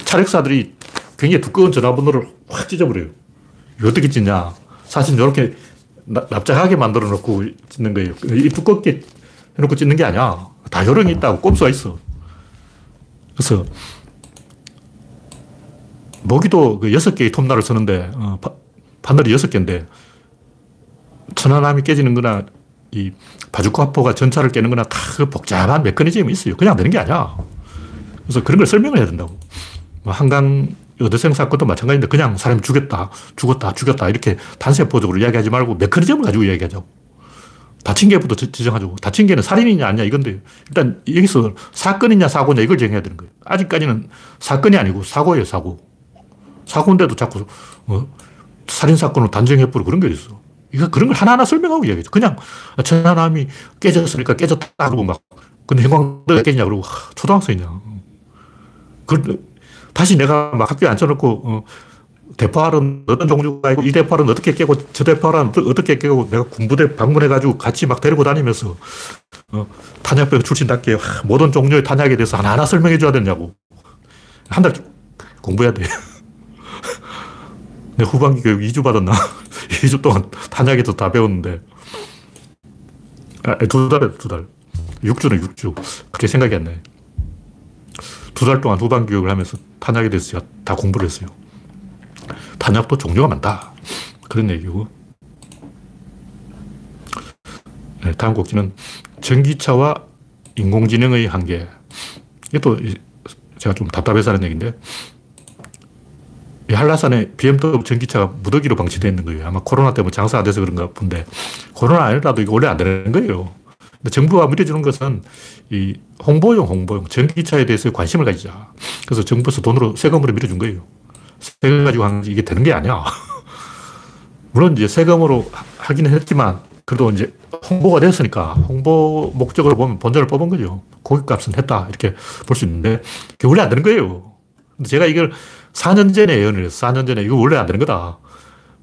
Speaker 1: 차력사들이 굉장히 두꺼운 전화번호를 확 찢어버려요. 어떻게 찢냐. 사실 이렇게 납작하게 만들어 놓고 찢는 거예요. 이 두껍게 해놓고 찢는 게 아니야. 다 요령이 있다고 꼼수가 있어. 그래서 모기도 그 여섯 개의 톱날을 쓰는데 어, 바늘이 여섯 개인데 천안함이 깨지는 거나 이 바주카포가 전차를 깨는 거나 다 그 복잡한 메커니즘이 있어요. 그냥 되는 게 아니야. 그래서 그런 걸 설명을 해야 된다고. 뭐 한강 여대생 사건도 마찬가지인데 그냥 사람이 죽였다, 죽었다, 죽였다 이렇게 단세포적으로 이야기하지 말고 메커니즘을 가지고 이야기하자고. 다친 개부터 지정하자고. 다친 개는 살인이냐 아니냐 이건데 일단 여기서 사건이냐 사고냐 이걸 정해야 되는 거예요. 아직까지는 사건이 아니고 사고예요, 사고. 사고인데도 자꾸 어, 살인사건으로 단정해버리고 그런 게 있어. 이거 그런 걸 하나하나 설명하고 이야기죠. 그냥 천안함이 깨졌으니까 깨졌다 그러고 막 근데 형광등 깨지냐 그러고 하, 초등학생이냐. 그 다시 내가 막 학교에 앉혀놓고 어, 대포알은 어떤 종류가 있고 이 대포알은 어떻게 깨고 저 대포알은 어떻게 깨고 내가 군부대 방문해가지고 같이 막 데리고 다니면서 어, 탄약병 출신답게 하, 모든 종류의 탄약에 대해서 하나하나 설명해 줘야 되냐고. 한 달 공부해야 돼. 내 후반기 교육 2주 받았나? 2주 동안 탄약에서 다 배웠는데. 아, 두 달에 두 달. 6주는 6주. 그렇게 생각이 안 나요. 두 달 동안 후반 교육을 하면서 탄약에 대해서 다 공부를 했어요. 탄약도 종류가 많다. 그런 얘기고. 네, 다음 곡지는 전기차와 인공지능의 한계. 또 제가 좀 답답해서 하는 얘기인데, 이 한라산에 BMW 전기차가 무더기로 방치되어 있는 거예요. 아마 코로나 때문에 장사 안 돼서 그런가 본데 코로나 아니라도 이거 원래 안 되는 거예요. 정부가 밀어주는 것은 이 홍보용, 홍보용. 전기차에 대해서 관심을 가지자. 그래서 정부에서 돈으로 세금으로 밀어준 거예요. 세금 가지고 하는 이게 되는 게 아니야. 물론 이제 세금으로 하기는 했지만 그래도 이제 홍보가 됐으니까 홍보 목적으로 보면 본전을 뽑은 거죠. 고깃값은 했다. 이렇게 볼 수 있는데 그게 원래 안 되는 거예요. 근데 제가 이걸 4년 전에 예언을 했어. 4년 전에 이거 원래 안 되는 거다.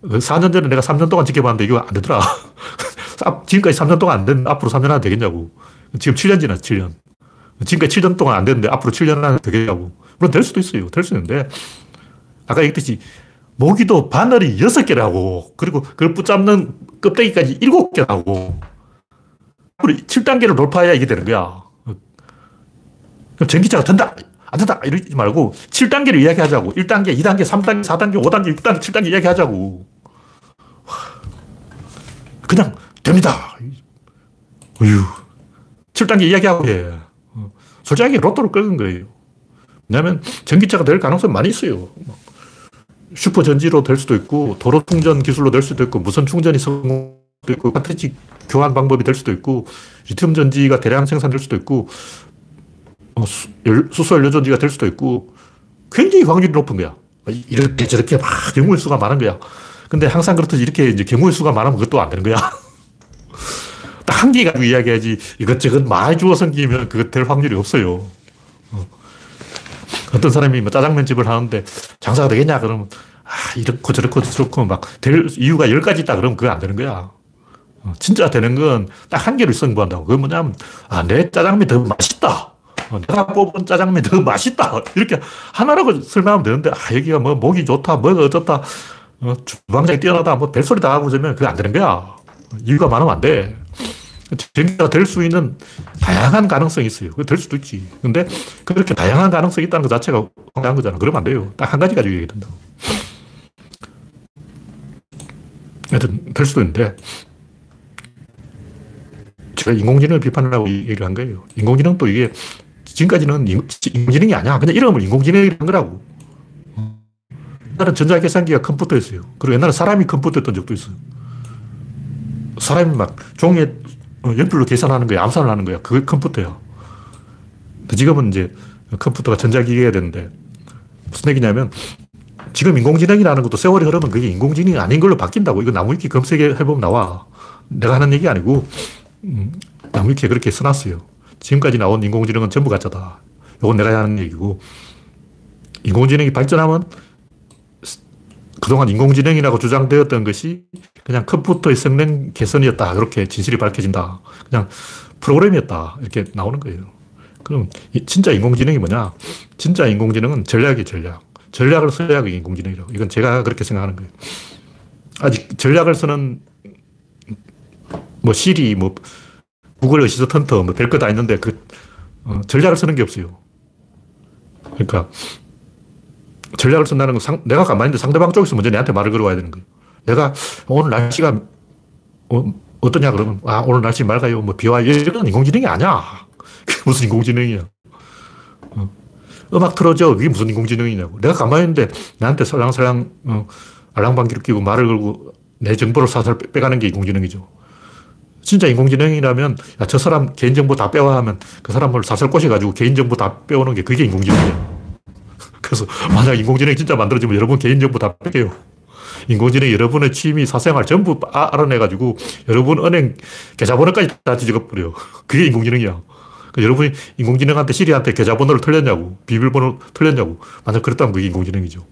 Speaker 1: 4년 전에 내가 3년 동안 지켜봤는데 이거 안 되더라. 지금까지 3년 동안 안 됐는데 앞으로 3년 안에 되겠냐고. 지금 7년 지났어, 7년. 지금까지 7년 동안 안 됐는데 앞으로 7년 안에 되겠냐고. 물론 될 수도 있어요. 될 수 있는데 아까 얘기했듯이 모기도 바늘이 6개라고 그리고 그걸 붙잡는 껍데기까지 7개라고 앞으로 7단계를 돌파해야 이게 되는 거야. 전기차가 된다! 안 된다! 이러지 말고 7단계를 이야기하자고. 1단계, 2단계, 3단계, 4단계, 5단계, 6단계, 7단계 이야기하자고. 그냥 됩니다. 어휴. 7단계 이야기하고 해. 솔직하게 로또를 끌는 거예요. 왜냐하면 전기차가 될 가능성이 많이 있어요. 슈퍼 전지로 될 수도 있고, 도로 충전 기술로 될 수도 있고, 무선 충전이 성공도 있고, 카트리지 교환 방법이 될 수도 있고, 리튬 전지가 대량 생산될 수도 있고, 어, 수, 수소 연료 전지가 될 수도 있고, 굉장히 확률이 높은 거야. 이렇게 저렇게 막 경우의 수가 많은 거야. 근데 항상 그렇듯이 이렇게 이제 경우의 수가 많으면 그것도 안 되는 거야. 딱 한 개 가지고 이야기하지 이것저것 많이 주워 생기면 그것 될 확률이 없어요. 어. 떤 사람이 뭐 짜장면 집을 하는데 장사가 되겠냐 그러면 아, 이렇고 저렇고 저렇고 막 될 이유가 열 가지 있다 그러면 그거 안 되는 거야. 어, 진짜 되는 건 딱 한 개를 승부한다고. 그건 뭐냐면 아, 내 짜장면이 더 맛있다. 어, 내가 뽑은 짜장면이 더 맛있다. 이렇게 하나라고 설명하면 되는데 아, 여기가 뭐 목이 좋다, 뭐가 어떻다. 어, 주방장이 뛰어나다, 뭐 별소리 다 하고 그러면 그게 안 되는 거야. 이유가 많으면 안 돼. 전기가 될수 있는 다양한 가능성이 있어요. 될 수도 있지. 근데 그렇게 다양한 가능성이 있다는 것 자체가 황당한 거잖아. 그러면 안 돼요. 딱 한 가지 가지고 얘기 된다고. 하여튼, 될 수도 있는데, 제가 인공지능을 비판하려고 얘기를 한 거예요. 인공지능도 이게, 지금까지는 인공지능이 아니야. 그냥 이름을 인공지능이란 거라고. 옛날에 전자계산기가 컴퓨터였어요. 그리고 옛날에 사람이 컴퓨터였던 적도 있어요. 사람이 막 종이에 연필로 계산하는 거야. 암산을 하는 거야. 그게 컴퓨터야. 지금은 이제 컴퓨터가 전자기기가 되는데 무슨 얘기냐면 지금 인공지능이라는 것도 세월이 흐르면 그게 인공지능이 아닌 걸로 바뀐다고. 이거 나무위키 검색해보면 나와. 내가 하는 얘기 아니고 음, 나무위키에 그렇게 써놨어요. 지금까지 나온 인공지능은 전부 가짜다. 이건 내가 하는 얘기고 인공지능이 발전하면 그동안 인공지능이라고 주장되었던 것이 그냥 컴퓨터의 성능 개선이었다. 그렇게 진실이 밝혀진다. 그냥 프로그램이었다. 이렇게 나오는 거예요. 그럼 진짜 인공지능이 뭐냐? 진짜 인공지능은 전략이 전략. 전략을 써야 그 인공지능이라고. 이건 제가 그렇게 생각하는 거예요. 아직 전략을 쓰는 뭐 시리, 뭐 구글 어시스턴트, 뭐 별거 다 있는데 그 어, 전략을 쓰는 게 없어요. 그러니까 전략을 쓴다는 건 상, 내가 가만히 있는데 상대방 쪽에서 먼저 내한테 말을 걸어와야 되는 거예요. 내가 오늘 날씨가 어, 어떠냐 그러면 아 오늘 날씨 맑아요. 뭐 비와 이런 인공지능이 아니야. 무슨 인공지능이야? 어. 음악 틀어줘. 그게 무슨 인공지능이냐고. 내가 가만히 있는데 나한테 설랑설랑 어, 알랑방귀를 끼고 말을 걸고 내 정보를 사살 빼가는 게 인공지능이죠. 진짜 인공지능이라면 야, 저 사람 개인정보 다 빼와 하면 그 사람을 사살 꼬셔가지고 개인정보 다 빼오는 게 그게 인공지능이야. 그래서 만약 인공지능이 진짜 만들어지면 여러분 개인정보 다 뺄게요. 인공지능이 여러분의 취미, 사생활 전부 아, 알아내가지고 여러분 은행 계좌번호까지 다 뒤져버려요. 그게 인공지능이야. 그러니까 여러분이 인공지능한테 시리한테 계좌번호를 틀렸냐고, 비밀번호 틀렸냐고. 만약 그랬다면 그게 인공지능이죠.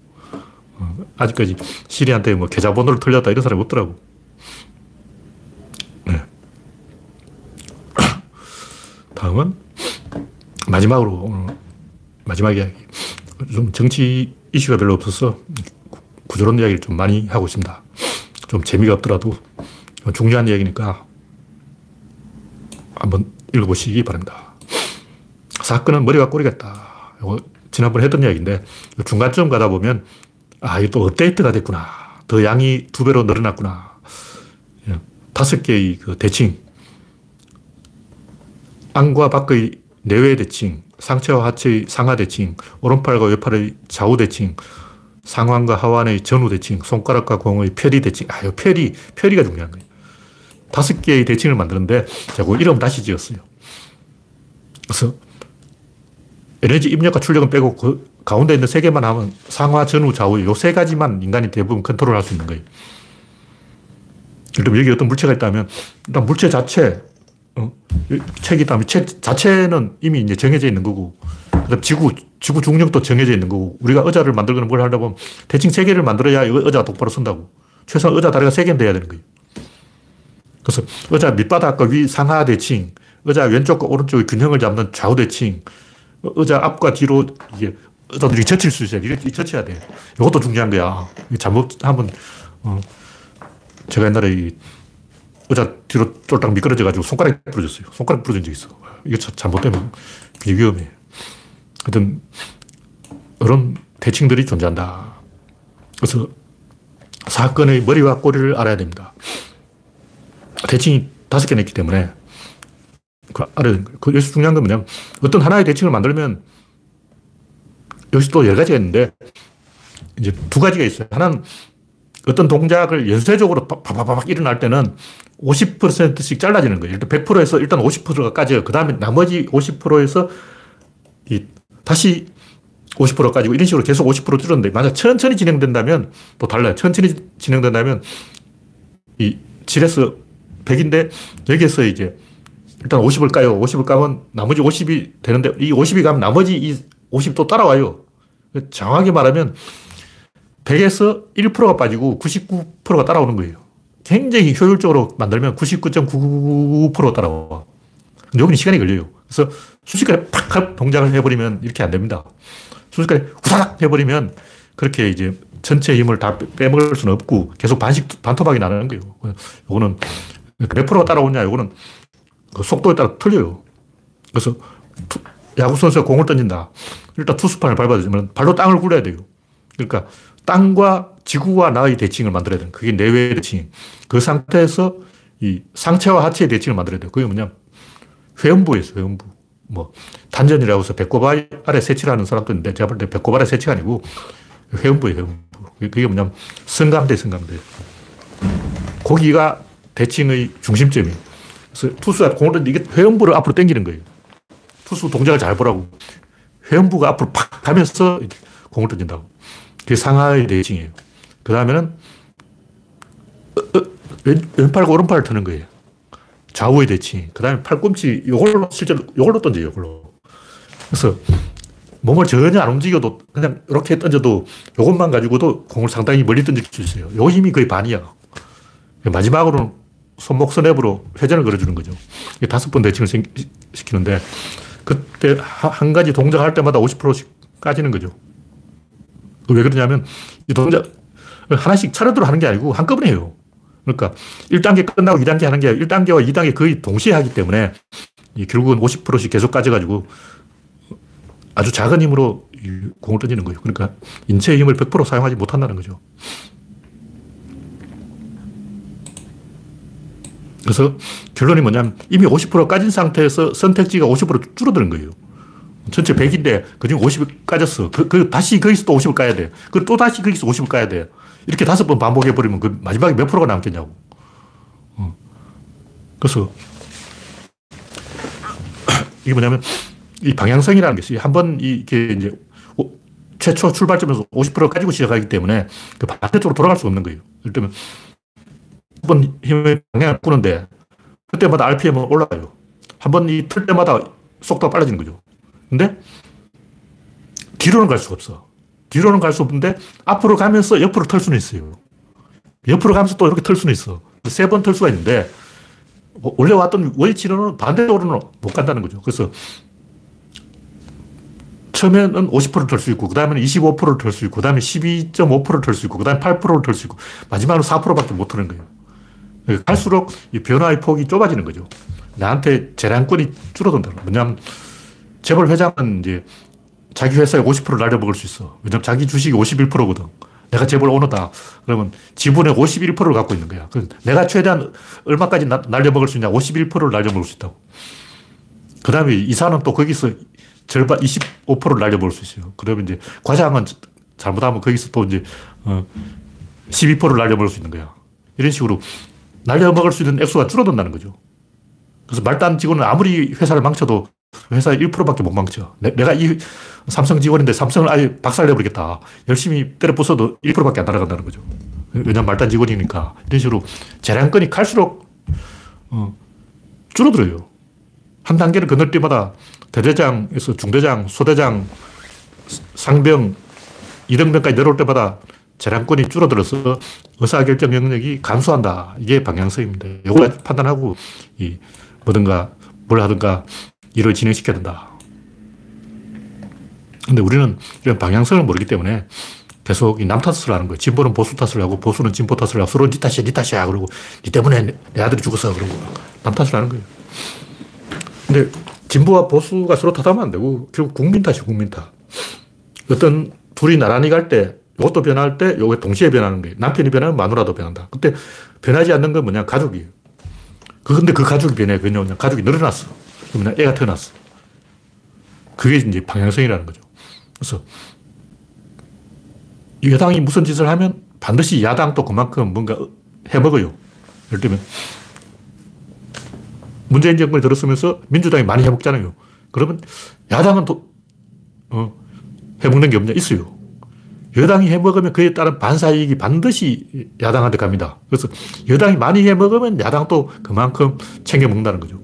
Speaker 1: 어, 아직까지 시리한테 뭐 계좌번호를 틀렸다 이런 사람이 없더라고. 네. 다음은 마지막으로 마지막 이야기. 좀 정치 이슈가 별로 없어서 구조론 이야기를 좀 많이 하고 있습니다. 좀 재미가 없더라도 중요한 이야기니까 한번 읽어보시기 바랍니다. 사건은 머리가 꼬리겠다. 이거 지난번에 했던 이야기인데 중간쯤 가다 보면 아, 이게 또 업데이트가 됐구나. 더 양이 두 배로 늘어났구나. 예, 다섯 개의 그 대칭. 안과 밖의 내외 대칭, 상체와 하체의 상하 대칭, 오른팔과 왼팔의 좌우 대칭, 상완과 하완의 전후 대칭, 손가락과 공의 편리 대칭. 아, 이 편리, 편리가 중요한 거예요. 다섯 개의 대칭을 만드는데, 제가 이름 다시 지었어요. 그래서 에너지 입력과 출력은 빼고 그 가운데 있는 세 개만 하면 상하, 전후, 좌우 요 세 가지만 인간이 대부분 컨트롤 할 수 있는 거예요. 예를 들면 여기 어떤 물체가 있다면 일단 물체 자체, 어, 책이 있다면 책 자체는 이미 이제 정해져 있는 거고 그다음 지구, 지구 중력도 정해져 있는 거고 우리가 의자를 만들거나 뭘 하려고 하면 대칭 세 개를 만들어야 의자가 똑바로 선다고. 최소한 의자 다리가 세 개는 돼야 되는 거예요. 그래서 의자 밑바닥과 위 상하 대칭, 의자 왼쪽과 오른쪽의 균형을 잡는 좌우 대칭, 의자 앞과 뒤로 이게 의자들이 젖힐 수 있어요. 이렇게 젖혀야 돼. 이것도 중요한 거야. 잘못하면, 어, 제가 옛날에 이 의자 뒤로 쫄딱 미끄러져가지고 손가락이 부러졌어요. 손가락 부러진 적 있어. 이게 잘못되면 위험해. 하여튼, 이런 대칭들이 존재한다. 그래서 사건의 머리와 꼬리를 알아야 됩니다. 대칭이 다섯 개나 있기 때문에 그 알아야 되는 거예요. 그 여기서 중요한 건 뭐냐면 어떤 하나의 대칭을 만들면 여기서 또 여러 가지가 있는데 이제 두 가지가 있어요. 하나는 어떤 동작을 연쇄적으로 바바바박 일어날 때는 50%씩 잘라지는 거예요. 일단 100%에서 일단 50%가 까져요. 그 다음에 나머지 50%에서 이 다시 50% 까지고 이런 식으로 계속 50% 줄었는데 만약 천천히 진행된다면 또 달라요. 천천히 진행된다면 이 7에서 100인데 여기에서 이제 일단 50을 까요. 50을 까면 나머지 50이 되는데 이 50이 가면 나머지 이 50도 따라와요. 정확하게 말하면 100에서 1%가 빠지고 99%가 따라오는 거예요. 굉장히 효율적으로 만들면 99.99% 따라와. 여기는 시간이 걸려요. 그래서 순식간에 팍 동작을 해버리면 이렇게 안 됩니다. 순식간에 후다닥 해버리면 그렇게 이제 전체 힘을 다 빼먹을 수는 없고 계속 반씩, 반토막이 나는 거예요. 요거는 몇 프로가 따라오냐, 요거는 그 속도에 따라 틀려요. 그래서 야구 선수가 공을 던진다. 일단 투수판을 되지만 발로 땅을 굴려야 돼요. 그러니까 땅과 지구와 나의 대칭을 만들어야 돼요. 그게 내외의 대칭. 그 상태에서 이 상체와 하체의 대칭을 만들어야 돼요. 그게 뭐냐 회음부에서 회음부. 뭐, 단전이라고 해서 배꼽 아래 세치라는 사람도 있는데 제가 볼 때 배꼽 아래 세치가 아니고 회음부예요, 회음부. 그게 뭐냐면 성감대, 성감대. 고기가 대칭의 중심점이에요. 그래서 투수가 공을 이게 회음부를 앞으로 당기는 거예요. 투수 동작을 잘 보라고. 회음부가 앞으로 팍 가면서 공을 던진다고. 그게 상하의 대칭이에요. 그 다음에는 어, 어, 왼, 왼팔과 오른팔을 트는 거예요. 좌우의 대칭. 그 다음에 팔꿈치, 요걸로, 실제로 요걸로 던져요, 요걸로. 그래서 몸을 전혀 안 움직여도 그냥 이렇게 던져도 요것만 가지고도 공을 상당히 멀리 던질 수 있어요. 요 힘이 거의 반이야. 마지막으로는 손목 스냅으로 회전을 걸어주는 거죠. 다섯 번 대칭을 시키는데 그때 한 가지 동작을 할 때마다 50%씩 까지는 거죠. 왜 그러냐면 이 동작 하나씩 차례대로 하는 게 아니고 한꺼번에 해요. 그러니까 1단계 끝나고 2단계 하는 게 1단계와 2단계 거의 동시에 하기 때문에 결국은 50%씩 계속 까져가지고 아주 작은 힘으로 공을 던지는 거예요. 그러니까 인체의 힘을 100% 사용하지 못한다는 거죠. 그래서 결론이 뭐냐면 이미 50% 까진 상태에서 선택지가 50% 줄어드는 거예요. 전체 100인데 그중 50을 까졌어. 그, 그 다시 거기서 또 50을 까야 돼. 그리고 또 다시 거기서 50을 까야 돼. 이렇게 다섯 번 반복해버리면 그 마지막에 몇 프로가 남겠냐고. 어. 그래서 이게 뭐냐면 이 방향성이라는 게 있어요. 한번 이게 이제 최초 출발점에서 50% 가지고 시작하기 때문에 그 반대쪽으로 돌아갈 수 없는 거예요. 예를 들면 한번 힘의 방향을 꾸는데 그때마다 RPM은 올라가요. 한 번 이 틀 때마다 속도가 빨라지는 거죠. 근데 뒤로는 갈 수가 없어. 뒤로는 갈 수 없는데 앞으로 가면서 옆으로 털 수는 있어요. 옆으로 가면서 또 이렇게 털 수는 있어. 세 번 털 수가 있는데 원래 왔던 원치로는 반대쪽으로는 못 간다는 거죠. 그래서 처음에는 50%를 털 수 있고, 그 다음에는 25%를 털 수 있고, 그 다음에 12.5%를 털 수 있고, 그 다음에 8%를 털 수 있고, 마지막으로 4%밖에 못 터는 거예요. 갈수록 이 변화의 폭이 좁아지는 거죠. 나한테 재량권이 줄어든다. 뭐냐면, 재벌 회장은 이제 자기 회사에 50% 날려먹을 수 있어. 왜냐면 자기 주식이 51%거든. 내가 재벌 오너다. 그러면 지분의 51%를 갖고 있는 거야. 내가 최대한 얼마까지 나, 날려먹을 수 있냐? 51%를 날려먹을 수 있다고. 그 다음에 이사는 또 거기서 절반 25%를 날려먹을 수 있어요. 그러면 이제 과장은 잘못하면 거기서 또 이제, 어, 12%를 날려먹을 수 있는 거야. 이런 식으로 날려먹을 수 있는 액수가 줄어든다는 거죠. 그래서 말단 직원은 아무리 회사를 망쳐도 회사 1%밖에 못 망쳐. 내, 가 이 삼성 직원인데 삼성을 아예 박살내버리겠다. 열심히 때려 부숴도 1%밖에 안 날아간다는 거죠. 왜냐면 말단 직원이니까. 이런 식으로 재량권이 갈수록 어, 줄어들어요. 한 단계를 건널 때마다 대대장에서 중대장, 소대장, 상병, 이등병까지 내려올 때마다 재량권이 줄어들어서 의사결정 영역이 감소한다. 이게 방향성입니다. 이걸 판단하고 이 뭐든가 뭘 하든가 일을 진행시켜야 된다. 근데 우리는 이런 방향성을 모르기 때문에 계속 남 탓을 하는 거예요. 진보는 보수 탓을 하고 보수는 진보 탓을 하고 서로 니 탓이야, 니 탓이야. 그러고 니 때문에 내 아들이 죽었어. 그러고 남 탓을 하는 거예요. 근데 진보와 보수가 서로 탓하면 안 되고 결국 국민 탓이 국민 탓. 어떤 둘이 나란히 갈 때 이것도 변할 때 이게 동시에 변하는 거예요. 남편이 변하면 마누라도 변한다. 그때 변하지 않는 건 뭐냐? 가족이에요. 그, 근데 그 가족이 변해. 왜냐면 가족이 늘어났어. 그러면 애가 태어났어. 그게 이제 방향성이라는 거죠. 그래서 여당이 무슨 짓을 하면 반드시 야당도 그만큼 뭔가 해먹어요. 예를 들면 문재인 정권이 들었으면서 민주당이 많이 해먹잖아요. 그러면 야당은 또, 어, 해먹는 게 없냐? 있어요. 여당이 해먹으면 그에 따른 반사이익이 반드시 야당한테 갑니다. 그래서 여당이 많이 해먹으면 야당도 그만큼 챙겨 먹는다는 거죠.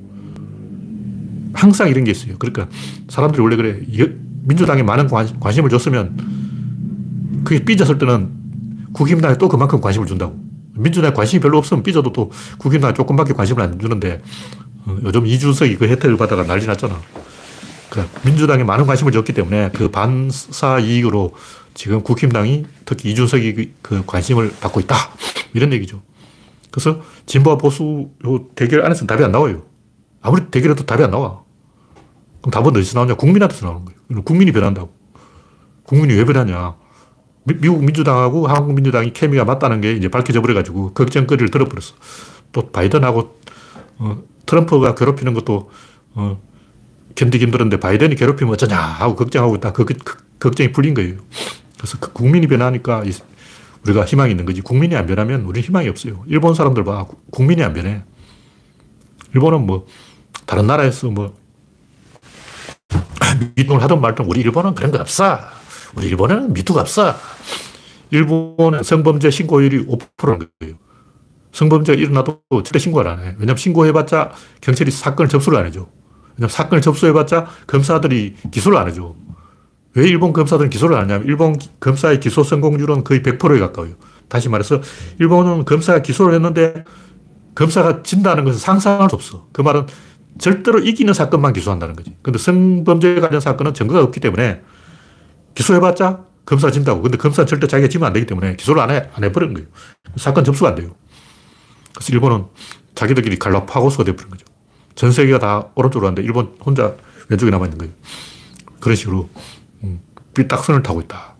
Speaker 1: 항상 이런 게 있어요. 그러니까 사람들이 원래 그래. 민주당에 많은 관심, 을 줬으면 그게 삐졌을 때는 국힘당에 또 그만큼 관심을 준다고. 민주당에 관심이 별로 없으면 삐져도 또 국힘당에 조금밖에 관심을 안 주는데 어, 요즘 이준석이 그 혜택을 받아가 난리 났잖아. 그 민주당에 많은 관심을 줬기 때문에 그 반사 이익으로 지금 국힘당이 특히 이준석이 그, 그 관심을 받고 있다. 이런 얘기죠. 그래서 진보와 보수 대결 안에서는 답이 안 나와요. 아무리 대결해도 답이 안 나와. 그럼 답은 어디서 나오냐? 국민한테서 나오는 거예요. 국민이 변한다고. 국민이 왜 변하냐? 미, 국 민주당하고 한국 민주당이 케미가 맞다는 게 이제 밝혀져 버려가지고 걱정거리를 들어버렸어. 또 바이든하고 어, 트럼프가 괴롭히는 것도 어, 견디기 힘들었는데 바이든이 괴롭히면 어쩌냐 하고 걱정하고 있다. 그, 그, 그 걱정이 풀린 거예요. 그래서 그 국민이 변하니까 우리가 희망이 있는 거지. 국민이 안 변하면 우리 희망이 없어요. 일본 사람들 봐. 국민이 안 변해. 일본은 뭐, 다른 나라에서 뭐, 미통을 하든 말든 우리 일본은 그런 거 없어. 우리 일본은 미투가 없어. 일본의 성범죄 신고율이 5%인 거예요. 성범죄가 일어나도 절대 신고를 안 해. 왜냐면 신고해봤자 경찰이 사건을 접수를 안 해줘. 왜냐면 사건을 접수해봤자 검사들이 기소를 안 해줘. 왜 일본 검사들은 기소를 안 하냐면 일본 검사의 기소 성공률은 거의 100%에 가까워요. 다시 말해서 일본은 검사가 기소를 했는데 검사가 진다는 것은 상상할 수 없어. 그 말은 절대로 이기는 사건만 기소한다는 거지. 근데 성범죄 관련 사건은 증거가 없기 때문에 기소해봤자 검사 진다고. 근데 검사는 절대 자기가 지면 안 되기 때문에 기소를 안 해, 안 해버리는 거예요. 사건 접수가 안 돼요. 그래서 일본은 자기들끼리 갈라파고스가 돼버린 거죠. 전 세계가 다 오른쪽으로 가는데 일본 혼자 왼쪽에 남아있는 거예요. 그런 식으로 음, 삐딱선을 타고 있다.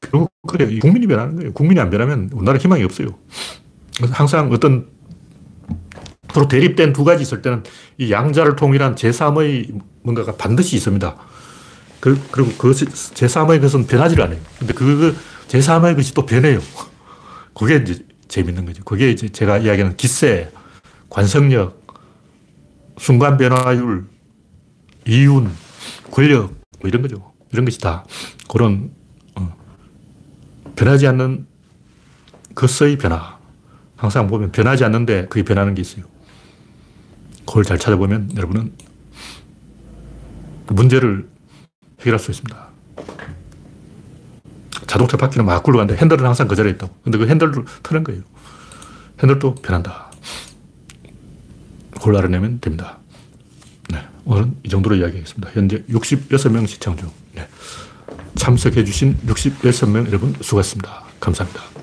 Speaker 1: 결국 그래 국민이 변하는 거예요. 국민이 안 변하면 우리나라 희망이 없어요. 항상 어떤 서로 대립된 두 가지 있을 때는 이 양자를 통일한 제3의 뭔가가 반드시 있습니다. 그, 리고 그 제3의 것은 변하지를 않아요. 근데 그 제3의 것이 또 변해요. 그게 이제 재밌는 거죠. 그게 이제 제가 이야기하는 기세, 관성력, 순간 변화율, 이윤, 권력, 뭐 이런 거죠. 이런 것이 다 그런, 어, 변하지 않는 것의 변화. 항상 보면 변하지 않는데 그게 변하는 게 있어요. 그걸 잘 찾아보면 여러분은 문제를 해결할 수 있습니다. 자동차 바퀴는 막 굴러가는데 핸들은 항상 그 자리에 있다고. 근데 그 핸들을 트는 거예요. 핸들도 변한다. 그걸 알아내면 됩니다. 네. 오늘은 이 정도로 이야기하겠습니다. 현재 66명 시청 중. 네. 참석해주신 66명 여러분 수고하셨습니다. 감사합니다.